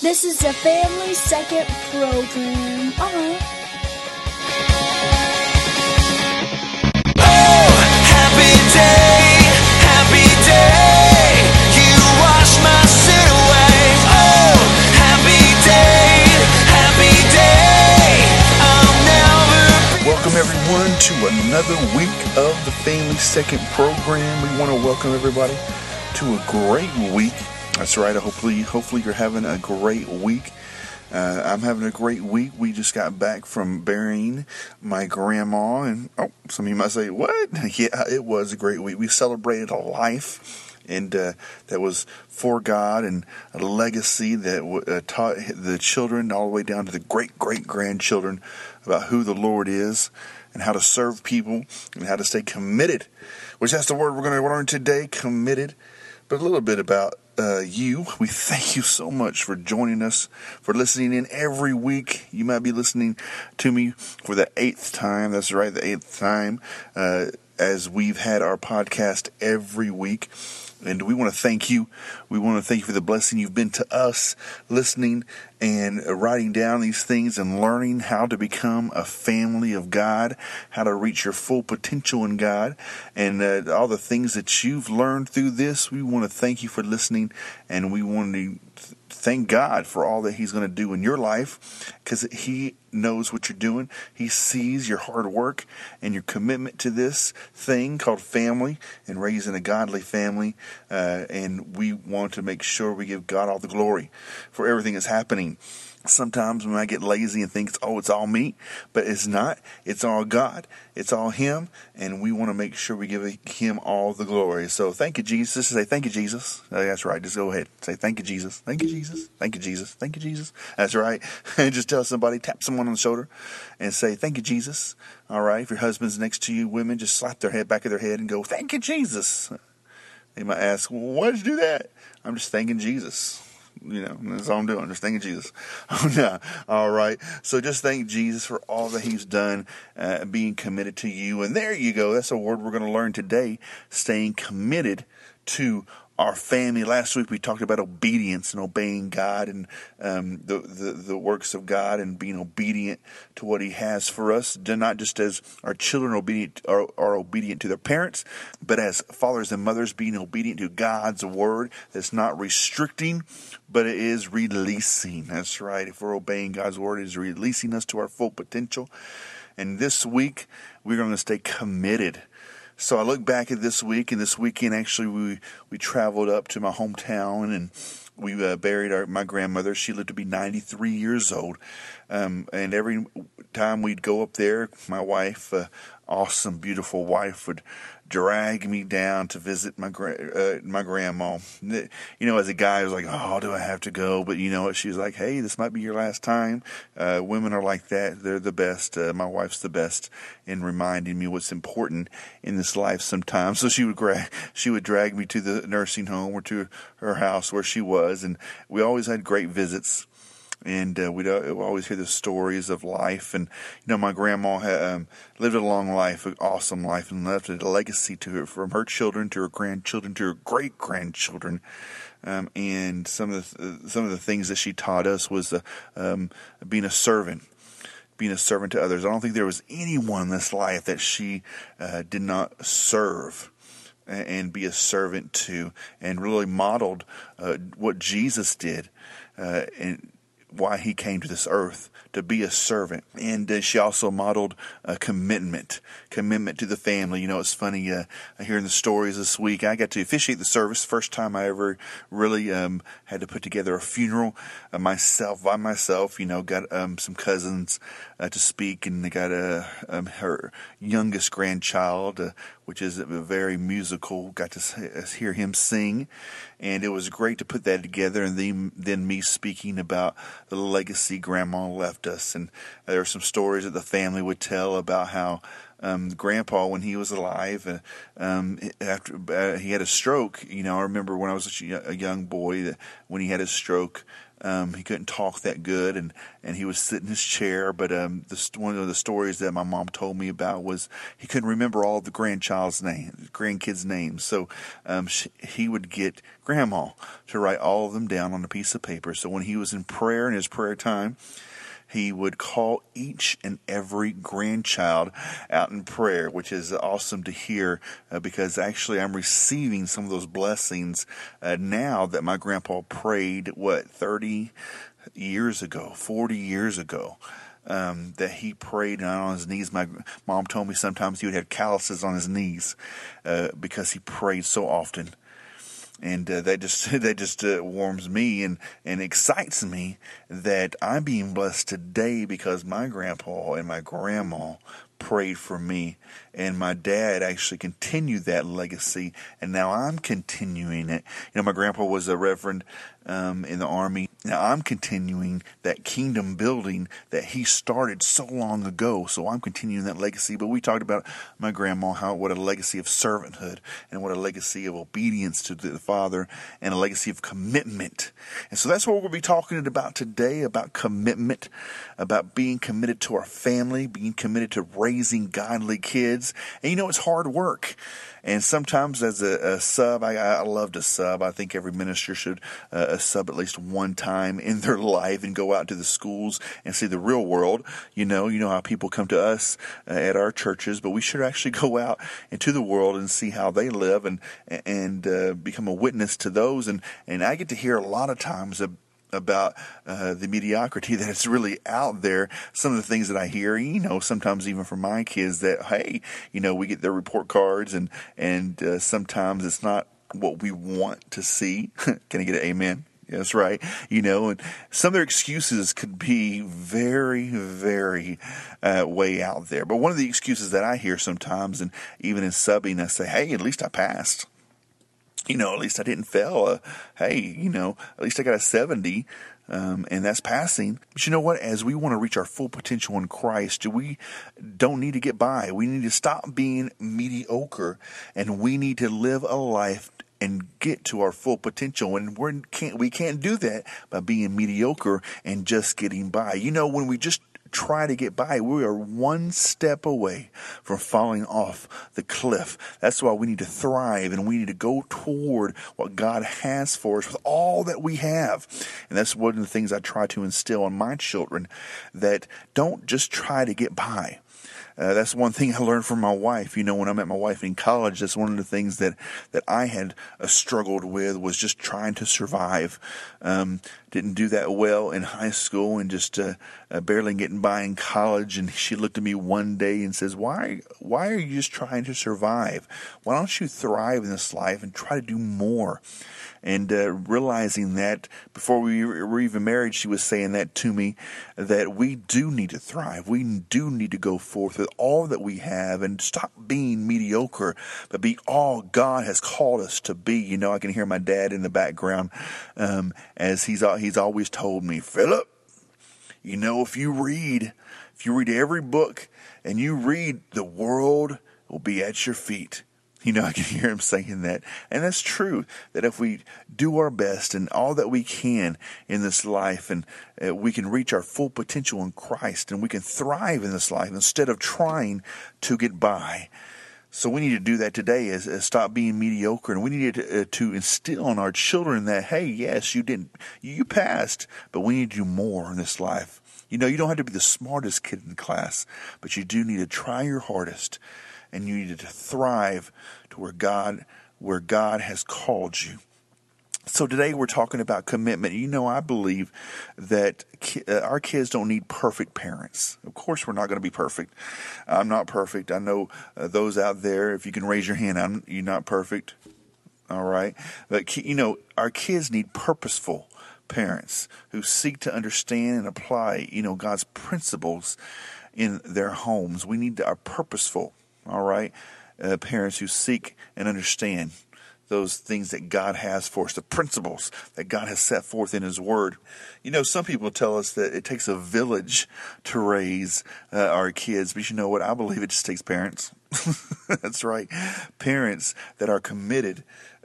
This is the Family Second program. Uh-huh. Happy day, happy day. You wash my sin away. Oh, happy day, happy day. I'll never Welcome everyone to another week of the Family Second program. We want to welcome everybody to a great week. That's right. Hopefully, hopefully you're having a great week. Uh, I'm having a great week. We just got back from burying my grandma, and oh, some of you might say, "What?" Yeah, it was a great week. We celebrated a life, and uh, that was for God, and a legacy that uh, taught the children all the way down to the great great grandchildren about who the Lord is and how to serve people and how to stay committed. Which that's the word we're going to learn today: committed. But a little bit about uh, you. We thank you so much for joining us, for listening in every week. You might be listening to me for the eighth time. That's right, the eighth time, uh, as we've had our podcast every week. And we want to thank you. We want to thank you for the blessing you've been to us, listening and writing down these things and learning how to become a family of God, how to reach your full potential in God, and uh, all the things that you've learned through this. We want to thank you for listening, and we want to thank God for all that He's going to do in your life because He knows what you're doing. He sees your hard work and your commitment to this thing called family and raising a godly family. Uh, and we want to make sure we give God all the glory for everything that's happening. Sometimes when I get lazy and think, oh, it's all me, but it's not. It's all God. It's all Him, and we want to make sure we give Him all the glory. So thank you, Jesus. Say thank you, Jesus. Oh, that's right. Just go ahead. Say thank you, Jesus. Thank you, Jesus. Thank you, Jesus. Thank you, Jesus. That's right. And just tell somebody, tap someone on the shoulder, and say thank you, Jesus. All right. If your husband's next to you, women just slap their head back of their head and go thank you, Jesus. They might ask, well, why did you do that? I'm just thanking Jesus. You know, that's all I'm doing. Just thanking Jesus. Oh, no. All right. So just thank Jesus for all that He's done, uh, being committed to you. And there you go. That's a word we're going to learn today. Staying committed to our family. Last week we talked about obedience and obeying God and um, the, the the works of God and being obedient to what He has for us. Not just as our children obedient are, are obedient to their parents, but as fathers and mothers being obedient to God's word. That's not restricting, but it is releasing. That's right. If we're obeying God's word, it is releasing us to our full potential. And this week we're going to stay committed. So I look back at this week, and this weekend actually we we traveled up to my hometown and we uh, buried our, my grandmother. She lived to be 93 years old, um, and every time we'd go up there, my wife, uh, awesome, beautiful wife, would drag me down to visit my gra- uh, my grandma. You know, as a guy, I was like, "Oh, do I have to go?" But you know what? She was like, "Hey, this might be your last time." Uh, women are like that; they're the best. Uh, my wife's the best in reminding me what's important in this life. Sometimes, so she would gra- she would drag me to the nursing home or to her house where she was, and we always had great visits and uh, we'd uh, always hear the stories of life. And you know, my grandma had, um, lived a long life, an awesome life, and left a legacy to her from her children to her grandchildren to her great grandchildren. Um, and some of the some of the things that she taught us was uh, um, being a servant. Being a servant to others. I don't think there was anyone in this life that she uh, did not serve and be a servant to, and really modeled uh, what Jesus did, uh, and why he came to this earth to be a servant. And uh, she also modeled a commitment, commitment to the family. You know, it's funny uh, hearing the stories this week. I got to officiate the service, first time I ever really um, had to put together a funeral uh, myself by myself. You know, got um, some cousins uh, to speak, and they got uh, um, her youngest grandchild, uh, which is a very musical. Got to hear him sing, and it was great to put that together. And then, then me speaking about the legacy Grandma left us, and there were some stories that the family would tell about how. Um, grandpa, when he was alive, uh, um, after uh, he had a stroke, you know, I remember when I was a young boy that when he had a stroke, Um, he couldn't talk that good, and, and he was sitting in his chair. But um, the, one of the stories that my mom told me about was he couldn't remember all the grandchild's name, grandkids' names. So um, she, he would get grandma to write all of them down on a piece of paper. So when he was in prayer in his prayer time, he would call each and every grandchild out in prayer, which is awesome to hear uh, because actually I'm receiving some of those blessings uh, now that my grandpa prayed, what, 30 years ago, 40 years ago. Um, that he prayed on his knees. My mom told me sometimes he would have calluses on his knees uh, because he prayed so often and uh, that just that just uh, warms me and and excites me that I'm being blessed today because my grandpa and my grandma prayed for me and my dad actually continued that legacy and now I'm continuing it. You know, my grandpa was a reverend um, in the army. Now I'm continuing that kingdom building that he started so long ago. So I'm continuing that legacy. But we talked about my grandma, how what a legacy of servanthood and what a legacy of obedience to the Father and a legacy of commitment. And so that's what we'll be talking about today about commitment, about being committed to our family, being committed to raising godly kids. And you know, it's hard work. And sometimes as a, a sub, I, I love to sub. I think every minister should uh, sub at least one time in their life and go out to the schools and see the real world. You know, you know how people come to us uh, at our churches, but we should actually go out into the world and see how they live and and uh, become a witness to those. And and I get to hear a lot of times about uh, the mediocrity that is really out there. Some of the things that I hear, you know, sometimes even from my kids, that hey, you know, we get their report cards, and and uh, sometimes it's not what we want to see. Can I get an amen? That's right. You know, and some of their excuses could be very, very uh, way out there. But one of the excuses that I hear sometimes, and even in subbing, I say, "Hey, at least I passed." You know, at least I didn't fail. Uh, hey, you know, at least I got a 70. Um, and that's passing. But you know what? As we want to reach our full potential in Christ, we don't need to get by. We need to stop being mediocre, and we need to live a life and get to our full potential. And we can't we can't do that by being mediocre and just getting by. You know, when we just try to get by. We are one step away from falling off the cliff. That's why we need to thrive and we need to go toward what God has for us with all that we have. And that's one of the things I try to instill in my children that don't just try to get by. Uh, that's one thing I learned from my wife. You know, when I met my wife in college, that's one of the things that that I had uh, struggled with was just trying to survive. Um, didn't do that well in high school and just uh, uh, barely getting by in college. And she looked at me one day and says, "Why? Why are you just trying to survive? Why don't you thrive in this life and try to do more?" and uh, realizing that before we were even married, she was saying that to me that we do need to thrive. We do need to go forth with all that we have and stop being mediocre, but be all God has called us to be. You know, I can hear my dad in the background um, as he's he's always told me, Philip, you know, if you read, if you read every book and you read, the world will be at your feet. You know, I can hear him saying that. And that's true, that if we do our best and all that we can in this life, and uh, we can reach our full potential in Christ, and we can thrive in this life instead of trying to get by. So we need to do that today is, is stop being mediocre and we need to, uh, to instill in our children that, hey, yes, you didn't, you passed, but we need to do more in this life. You know, you don't have to be the smartest kid in class, but you do need to try your hardest and you need to thrive to where God where God has called you. So today we're talking about commitment. You know, I believe that ki- uh, our kids don't need perfect parents. Of course, we're not going to be perfect. I'm not perfect. I know uh, those out there. If you can raise your hand, I'm, you're not perfect. All right, but you know, our kids need purposeful parents who seek to understand and apply, you know, God's principles in their homes. We need are purposeful all right? Uh, parents who seek and understand those things that God has for us, the principles that God has set forth in His Word. You know, some people tell us that it takes a village to raise uh, our kids, but you know what? I believe it just takes parents. That's right. Parents that are committed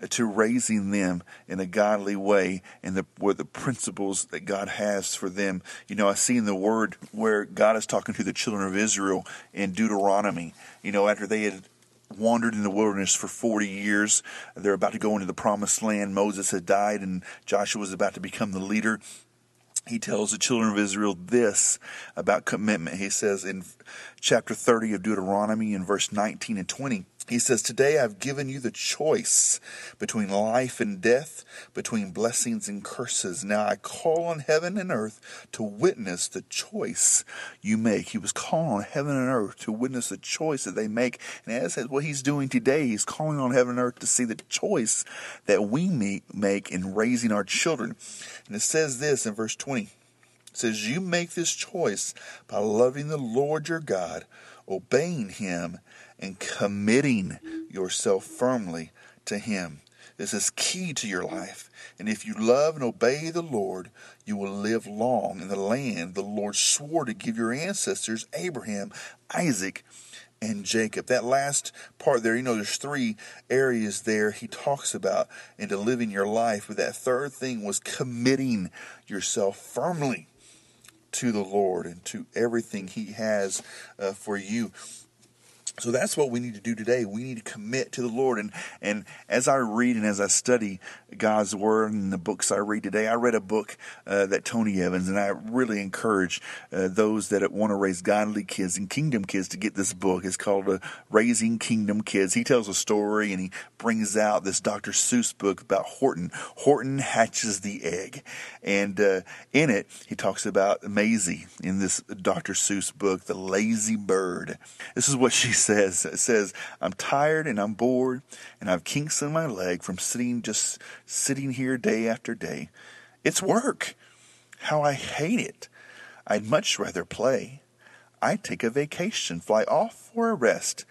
to raising them in a godly way and the with the principles that God has for them. You know, I see in the word where God is talking to the children of Israel in Deuteronomy. You know, after they had wandered in the wilderness for 40 years. They're about to go into the promised land. Moses had died and Joshua was about to become the leader. He tells the children of Israel this about commitment. He says in chapter 30 of Deuteronomy in verse 19 and 20, he says, Today I've given you the choice between life and death, between blessings and curses. Now I call on heaven and earth to witness the choice you make. He was calling on heaven and earth to witness the choice that they make. And as what he's doing today, he's calling on heaven and earth to see the choice that we make in raising our children. And it says this in verse 20. It says, You make this choice by loving the Lord your God, obeying him and committing yourself firmly to Him. This is key to your life. And if you love and obey the Lord, you will live long in the land the Lord swore to give your ancestors, Abraham, Isaac, and Jacob. That last part there, you know, there's three areas there he talks about into living your life. But that third thing was committing yourself firmly to the Lord and to everything he has uh, for you. So that's what we need to do today. We need to commit to the Lord. And, and as I read and as I study God's Word and the books I read today, I read a book uh, that Tony Evans, and I really encourage uh, those that want to raise godly kids and kingdom kids to get this book. It's called uh, Raising Kingdom Kids. He tells a story and he brings out this Dr. Seuss book about Horton. Horton hatches the egg. And uh, in it, he talks about Mayzie in this Dr. Seuss book, The Lazy Bird. This is what she says. Says, I'm tired and I'm bored and I've kinks in my leg from sitting, just sitting here day after day. It's work. How I hate it. I'd much rather play. I'd take a vacation, fly off for a rest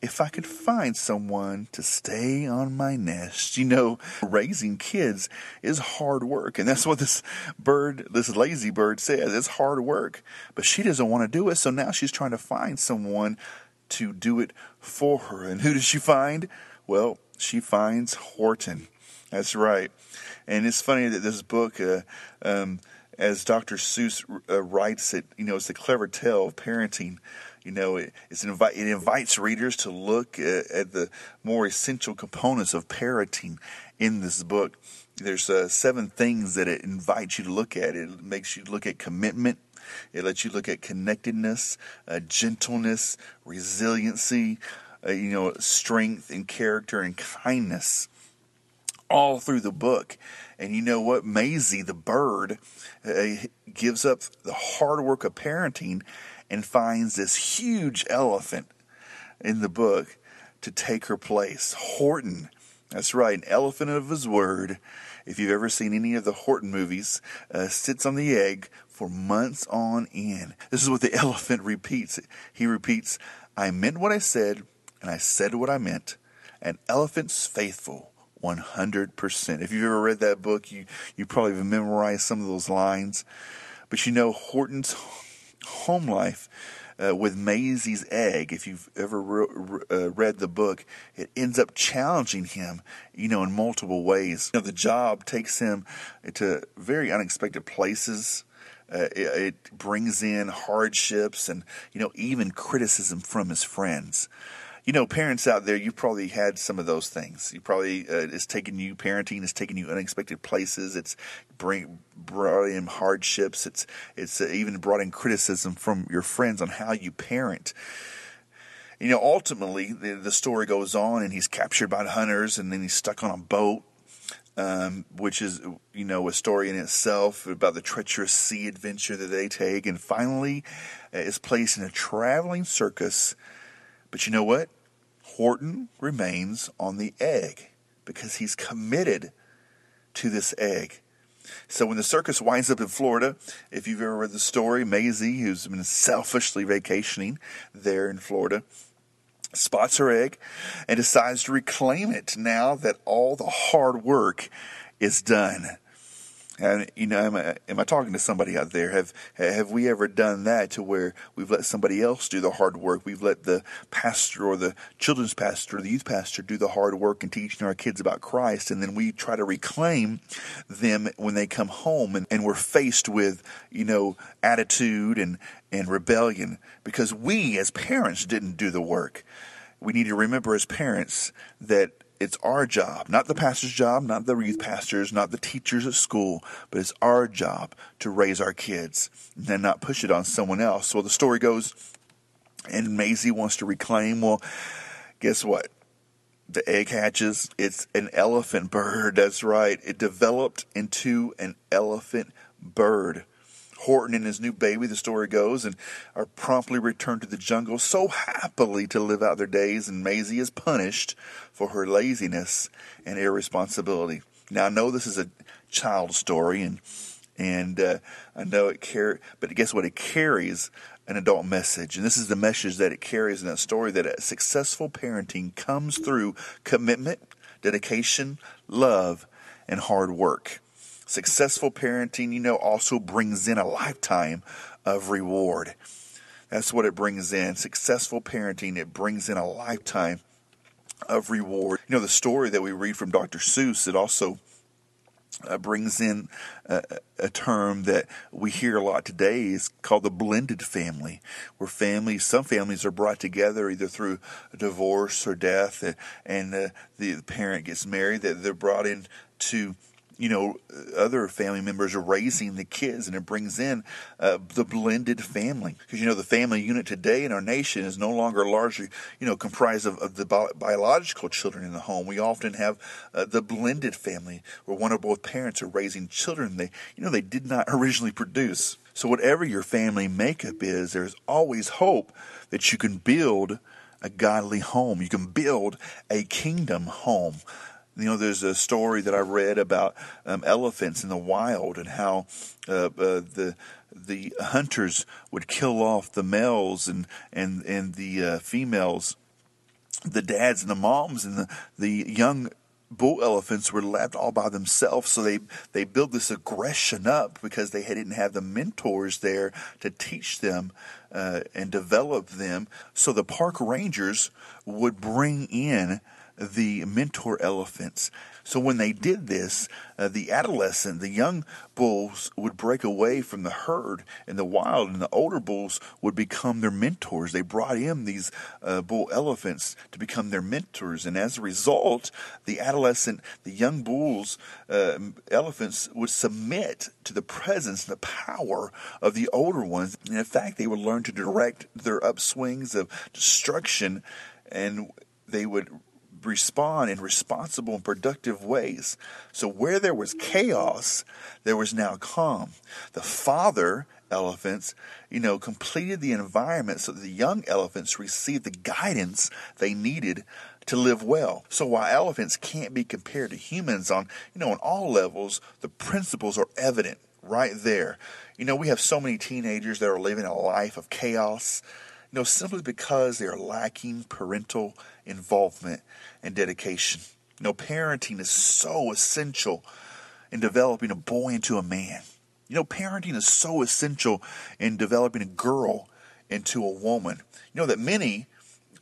if I could find someone to stay on my nest. You know, raising kids is hard work. And that's what this bird, this lazy bird says. It's hard work. But she doesn't want to do it. So now she's trying to find someone to do it for her. And who does she find? Well, she finds Horton. That's right. And it's funny that this book, uh, um, as Dr. Seuss uh, writes it, you know, it's a clever tale of parenting. You know, it, invi- it invites readers to look at, at, the more essential components of parenting in this book. There's uh, seven things that it invites you to look at. It makes you look at commitment, it lets you look at connectedness, uh, gentleness, resiliency, uh, you know, strength and character and kindness all through the book. And you know what? Mayzie, the bird, uh, gives up the hard work of parenting and finds this huge elephant in the book to take her place. Horton. That's right, an elephant of his word. If you've ever seen any of the Horton movies, uh, sits on the egg, for months on end. This is what the elephant repeats. He repeats, I meant what I said, and I said what I meant. An elephant's faithful 100%. If you've ever read that book, you, you probably have memorized some of those lines. But you know, Horton's home life uh, with Mayzie's egg, if you've ever re- uh, read the book, it ends up challenging him, you know, in multiple ways. You know, the job takes him to very unexpected places. Uh, it, it, brings in hardships and you know even criticism from his friends. You know, parents out there, you've probably had some of those things. You probably uh, it's taken you parenting it's taken you unexpected places. It's bring brought in hardships. It's it's uh, even brought in criticism from your friends on how you parent you know, ultimately the, the, story goes on, and he's captured by the hunters, and then he's stuck on a boat, um, which is, you know, a story in itself about the treacherous sea adventure that they take. And finally, uh, is placed in a traveling circus. But you know what? Horton remains on the egg because he's committed to this egg. So when the circus winds up in Florida, if you've ever read the story, Mayzie, who's been selfishly vacationing there in Florida, spots her egg, and decides to reclaim it now that all the hard work is done. And you know, am I, am I talking to somebody out there? Have have we ever done that to where we've let somebody else do the hard work? We've let the pastor or the children's pastor or the youth pastor do the hard work in teaching our kids about Christ, and then we try to reclaim them when they come home, and, and we're faced with you know attitude and and rebellion because we as parents didn't do the work. We need to remember as parents that it's our job, not the pastor's job, not the youth pastors, not the teachers at school, but it's our job to raise our kids and not push it on someone else. So the story goes, and Mayzie wants to reclaim. Well, guess what? The egg hatches. It's an elephant bird. That's right. It developed into an elephant bird. Horton and his new baby, the story goes, and are promptly returned to the jungle so happily to live out their days, and Mayzie is punished for her laziness and irresponsibility. Now, I know this is a child story, and and uh, I know it carries, but guess what? It carries an adult message, and this is the message that it carries in that story: that successful parenting comes through commitment, dedication, love, and hard work. Successful parenting, you know, also brings in a lifetime of reward. That's what it brings in. Successful parenting, it brings in a lifetime of reward. You know, the story that we read from Dr. Seuss, it also uh, brings in a, term that we hear a lot today is called the blended family, where families, some families are brought together either through divorce or death, and, and uh, the, the parent gets married, that they're brought in to you know, other family members are raising the kids, and it brings in uh, the blended family. Because you know, the family unit today in our nation is no longer largely, you know, comprised of, of the bi- biological children in the home. We often have uh, the blended family, where one or both parents are raising children they, you know, they did not originally produce. So whatever your family makeup is, there's always hope that you can build a godly home. You can build a kingdom home. You know, there's a story that I read about um, elephants in the wild and how uh, uh, the the hunters would kill off the males and and and the uh, females, the dads and the moms, and the the young bull elephants were left all by themselves. So they they built this aggression up because they didn't have the mentors there to teach them uh, and develop them. So the park rangers would bring in the mentor elephants. So when they did this, uh, the adolescent, the young bulls would break away from the herd in the wild, and the older bulls would become their mentors. They brought in these uh, bull elephants to become their mentors, and as a result, the adolescent, the young bulls, uh, elephants would submit to the presence and the power of the older ones. And in fact, they would learn to direct their upswings of destruction, and they would respond in responsible and productive ways. So where there was chaos, there was now calm. The father elephants, you know, completed the environment so that the young elephants received the guidance they needed to live well. So while elephants can't be compared to humans on, you know, on all levels, the principles are evident right there. You know, we have so many teenagers that are living a life of chaos you know, simply because they are lacking parental involvement and dedication. You know, parenting is so essential in developing a boy into a man. You know, parenting is so essential in developing a girl into a woman. You know, that many,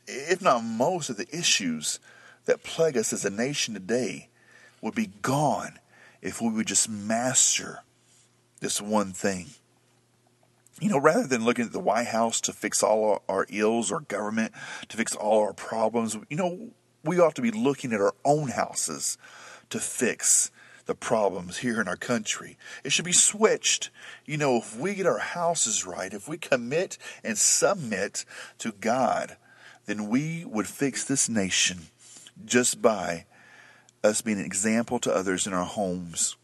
if not most, of the issues that plague us as a nation today would be gone if we would just master this one thing you know, rather than looking at the White House to fix all our ills or government to fix all our problems, you know, we ought to be looking at our own houses to fix the problems here in our country. It should be switched. You know, if we get our houses right, if we commit and submit to God, then we would fix this nation just by us being an example to others in our homes.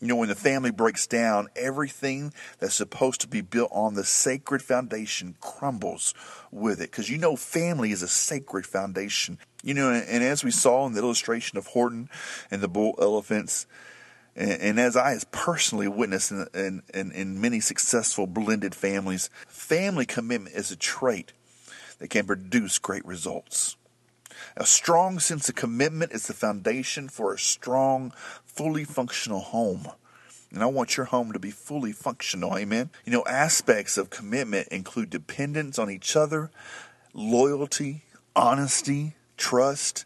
You know, when the family breaks down, everything that's supposed to be built on the sacred foundation crumbles with it. Because you know, family is a sacred foundation. You know, and, as we saw in the illustration of Horton and the bull elephants, and, and as I have personally witnessed in, in, in, in many successful blended families, family commitment is a trait that can produce great results. A strong sense of commitment is the foundation for a strong, fully functional home. And I want your home to be fully functional. Amen. You know, aspects of commitment include dependence on each other, loyalty, honesty, trust.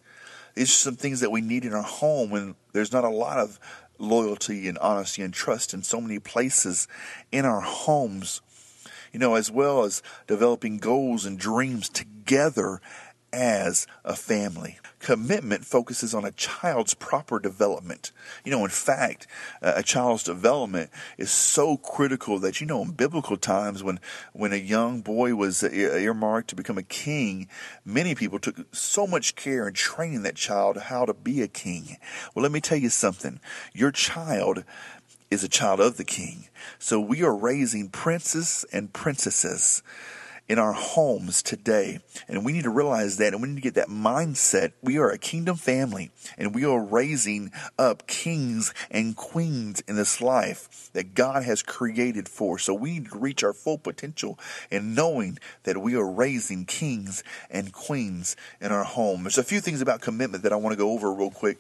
These are some things that we need in our home when there's not a lot of loyalty and honesty and trust in so many places in our homes. You know, as well as developing goals and dreams together as a family. Commitment focuses on a child's proper development. You know, in fact, a child's development is so critical that, you know, in biblical times when, when a young boy was earmarked to become a king, many people took so much care in training that child how to be a king. Well, let me tell you something. Your child is a child of the king. So we are raising princes and princesses in our homes today. And we need to realize that and we need to get that mindset. We are a kingdom family and we are raising up kings and queens in this life that God has created for. So we need to reach our full potential in knowing that we are raising kings and queens in our home. There's a few things about commitment that I want to go over real quick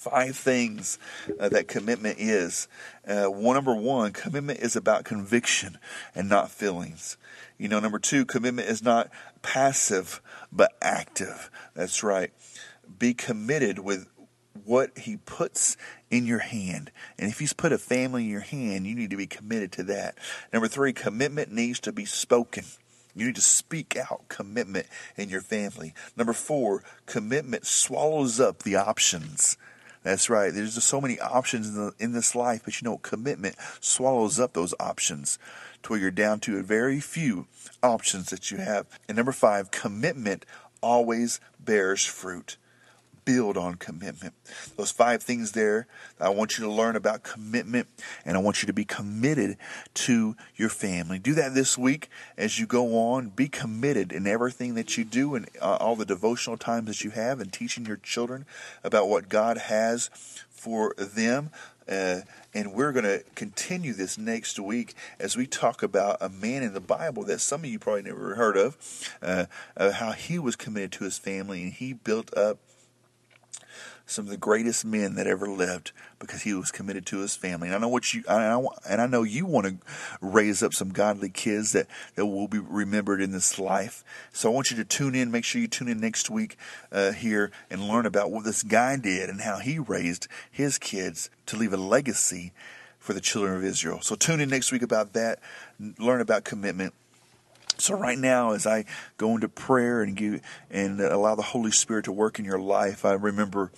five things uh, that commitment is. Uh, one, number one, commitment is about conviction and not feelings. You know, number two, commitment is not passive but active. That's right. Be committed with what he puts in your hand. And if he's put a family in your hand, you need to be committed to that. Number three, commitment needs to be spoken. You need to speak out commitment in your family. Number four, commitment swallows up the options. That's right. There's just so many options in, the, in this life, but you know, commitment swallows up those options to where you're down to a very few options that you have. And number five, commitment always bears fruit. Build on commitment. Those five things there, I want you to learn about commitment and I want you to be committed to your family. Do that this week as you go on. Be committed in everything that you do and uh, all the devotional times that you have and teaching your children about what God has for them. Uh, and we're going to continue this next week as we talk about a man in the Bible that some of you probably never heard of, uh, uh, how he was committed to his family and he built up some of the greatest men that ever lived because he was committed to his family. And I know what you I, and I know you want to raise up some godly kids that that will be remembered in this life. So I want you to tune in. Make sure you tune in next week uh, here and learn about what this guy did and how he raised his kids to leave a legacy for the children of Israel. So tune in next week about that. Learn about commitment. So right now, as I go into prayer and give and allow the Holy Spirit to work in your life, I remember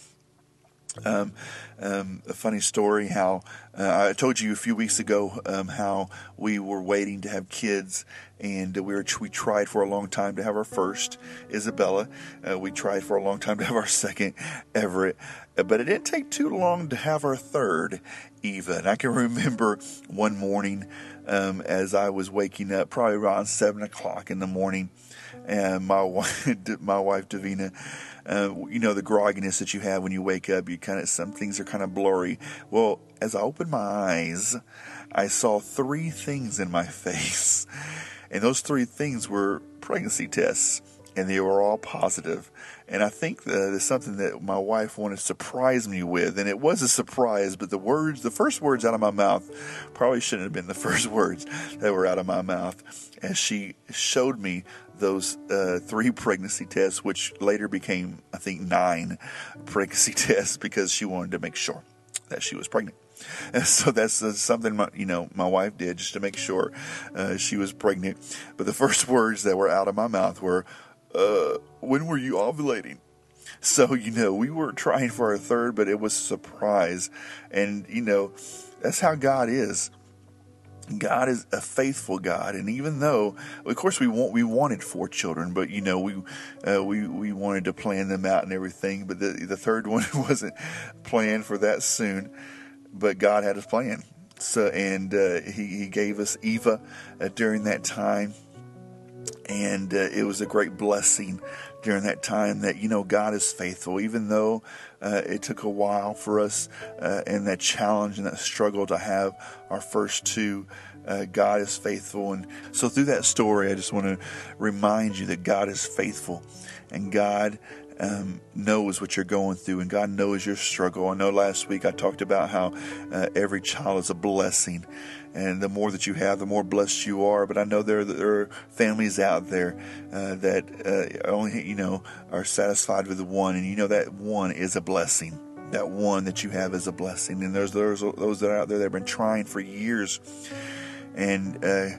um, um, a funny story how uh, I told you a few weeks ago um, how we were waiting to have kids and we were we tried for a long time to have our first Isabella. Uh, we tried for a long time to have our second Everett, but it didn't take too long to have our third Eva. And I can remember one morning um, as I was waking up, probably around seven o'clock in the morning, and my wife, my wife Davina uh, you know, the grogginess that you have when you wake up. You kind of, some things are kind of blurry. Well, as I opened my eyes, I saw three things in my face. And those three things were pregnancy tests and they were all positive. And I think that there's something that my wife wanted to surprise me with, and it was a surprise. But the words, the first words out of my mouth, probably shouldn't have been the first words that were out of my mouth. As she showed me those uh, three pregnancy tests, which later became, I think, nine pregnancy tests, because she wanted to make sure that she was pregnant. And so that's uh, something my, you know my wife did just to make sure uh, she was pregnant. But the first words that were out of my mouth were, uh, when were you ovulating? So, you know, we were trying for our third, but it was a surprise. And, you know, that's how God is. God is a faithful God, and even though, of course, we want we wanted four children, but you know we uh, we we wanted to plan them out and everything, but the the third one wasn't planned for that soon, but God had a plan. So and uh, he he gave us Eva uh, during that time, and uh, it was a great blessing during that time that you know God is faithful, even though uh, it took a while for us uh, and that challenge and that struggle to have our first two. Uh, God is faithful, and so through that story, I just want to remind you that God is faithful, and God um, knows what you're going through, and God knows your struggle. I know last week I talked about how uh, every child is a blessing, and the more that you have, the more blessed you are. But I know there, there are families out there uh, that uh, only you know are satisfied with one, and you know that one is a blessing. That one that you have is a blessing, and there's those those that are out there that have been trying for years, and uh,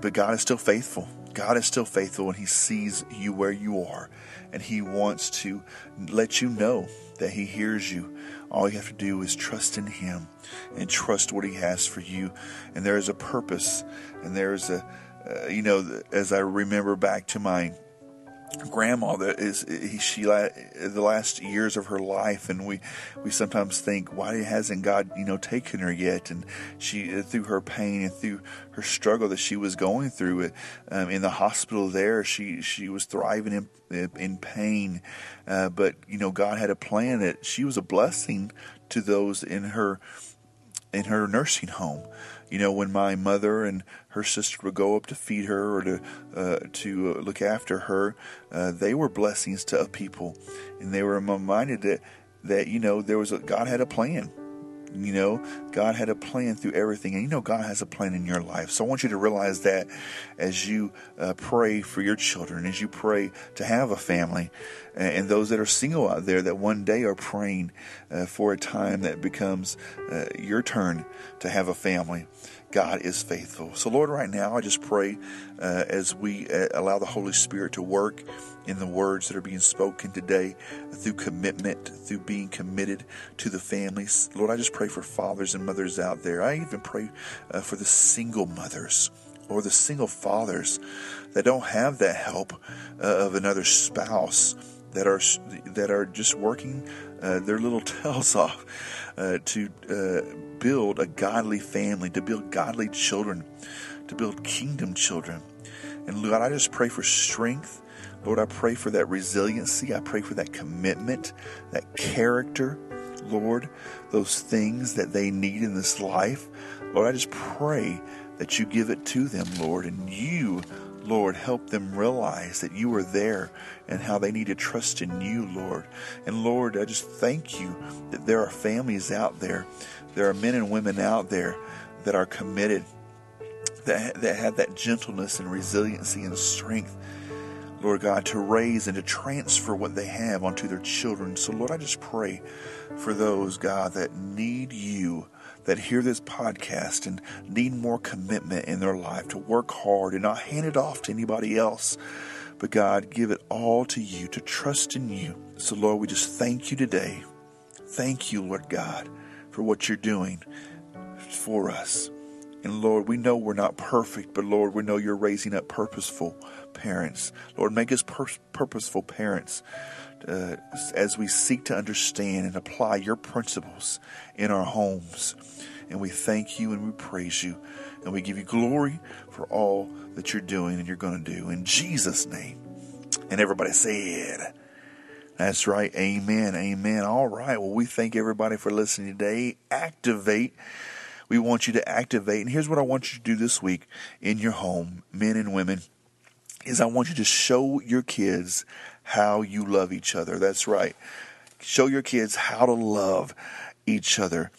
but God is still faithful. God is still faithful, and He sees you where you are, and He wants to let you know that He hears you. All you have to do is trust in Him and trust what He has for you. And there is a purpose, and there is a, uh, you know, as I remember back to my grandma that is she the last years of her life and we we sometimes think why hasn't god you know taken her yet? And she uh, through her pain and through her struggle that she was going through it um, in the hospital there she she was thriving in in pain. Uh, but you know god had a plan that she was a blessing to those in her in her nursing home you know, when my mother and her sister would go up to feed her or to uh, to look after her, uh, they were blessings to people, and they were reminded that that you know there was a, God had a plan. You know, God had a plan through everything, and you know God has a plan in your life. So I want you to realize that as you uh, pray for your children, as you pray to have a family, and, and those that are single out there that one day are praying uh, for a time that becomes uh, your turn to have a family. God is faithful. So, Lord, right now, I just pray uh, as we uh, allow the Holy Spirit to work in the words that are being spoken today through commitment, through being committed to the families. Lord, I just pray for fathers and mothers out there. I even pray uh, for the single mothers or the single fathers that don't have that help uh, of another spouse that are that are just working uh, their little tails off uh, to uh, build a godly family, to build godly children, to build kingdom children. And Lord, I just pray for strength. Lord, I pray for that resiliency. I pray for that commitment, that character. Lord, those things that they need in this life. Lord, I just pray that you give it to them, Lord, and you, Lord, help them realize that you are there and how they need to trust in you, Lord. And Lord, I just thank you that there are families out there, there are men and women out there that are committed, that, that have that gentleness and resiliency and strength. Lord God, to raise and to transfer what they have onto their children. So, Lord, I just pray for those, God, that need you that hear this podcast and need more commitment in their life to work hard and not hand it off to anybody else. But God, give it all to you to trust in you. So, Lord, we just thank you today. Thank you, Lord God, for what you're doing for us. And Lord, we know we're not perfect, but Lord, we know you're raising up purposeful parents. Lord, make us pur- purposeful parents uh, as we seek to understand and apply your principles in our homes. And we thank you and we praise you and we give you glory for all that you're doing and you're going to do. In Jesus' name. And everybody said, That's right. Amen. Amen. All right. Well, we thank everybody for listening today. Activate. We want you to activate. And here's what I want you to do this week in your home, men and women, is I want you to show your kids how you love each other. That's right. Show your kids how to love each other.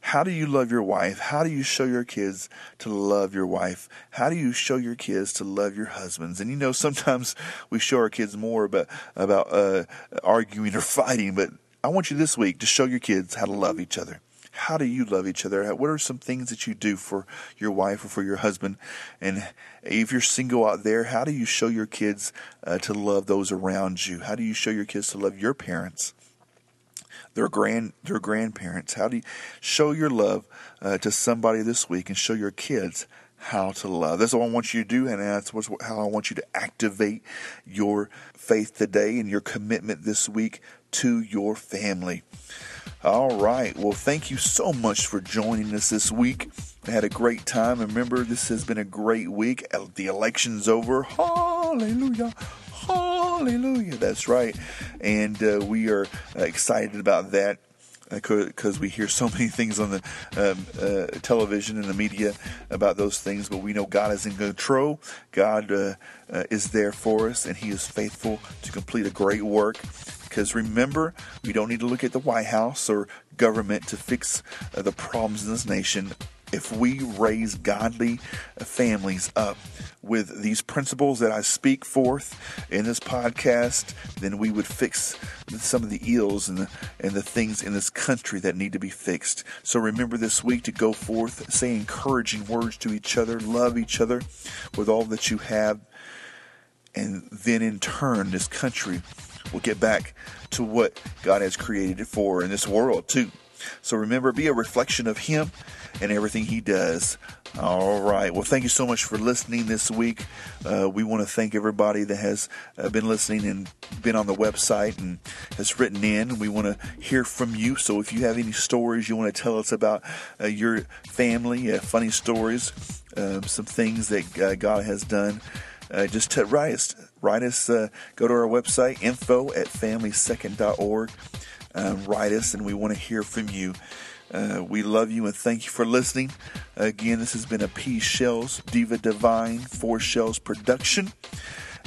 How do you love your wife? How do you show your kids to love your wife? How do you show your kids to love your husbands? And you know, sometimes we show our kids more about about uh, arguing or fighting, but I want you this week to show your kids how to love each other. How do you love each other? What are some things that you do for your wife or for your husband? And if you're single out there, how do you show your kids uh, to love those around you? How do you show your kids to love your parents? Their grand, their grandparents. How do you show your love uh, to somebody this week and show your kids how to love. That's what I want you to do, and that's how I want you to activate your faith today and your commitment this week to your family. All right. Well, thank you so much for joining us this week. I had a great time. Remember, this has been a great week. The election's over. Hallelujah. Hallelujah. That's right. And uh, we are excited about that because uh, we hear so many things on the um, uh, television and the media about those things, but we know God is in control. God uh, uh, is there for us, and He is faithful to complete a great work. Because remember, we don't need to look at the White House or government to fix uh, the problems in this nation. If we raise godly uh, families up with these principles that I speak forth in this podcast, then we would fix some of the ills and the, and the things in this country that need to be fixed. So remember this week to go forth, say encouraging words to each other, love each other with all that you have, and then in turn, this country will get back to what God has created it for in this world, too. So remember, be a reflection of Him and everything He does. All right. Well, thank you so much for listening this week. Uh, we want to thank everybody that has uh, been listening and been on the website and has written in. We want to hear from you. So if you have any stories you want to tell us about uh, your family, uh, funny stories, um, some things that uh, God has done, uh, just to write us. Write us. Uh, go to our website, info at familysecond.org. Um, write us, and we want to hear from you. Uh, we love you and thank you for listening. Again, this has been a P Shells Diva Divine Four Shells production,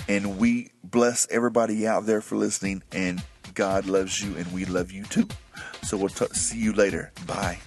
and we bless everybody out there for listening. And God loves you, and we love you too. So we'll t- see you later. Bye.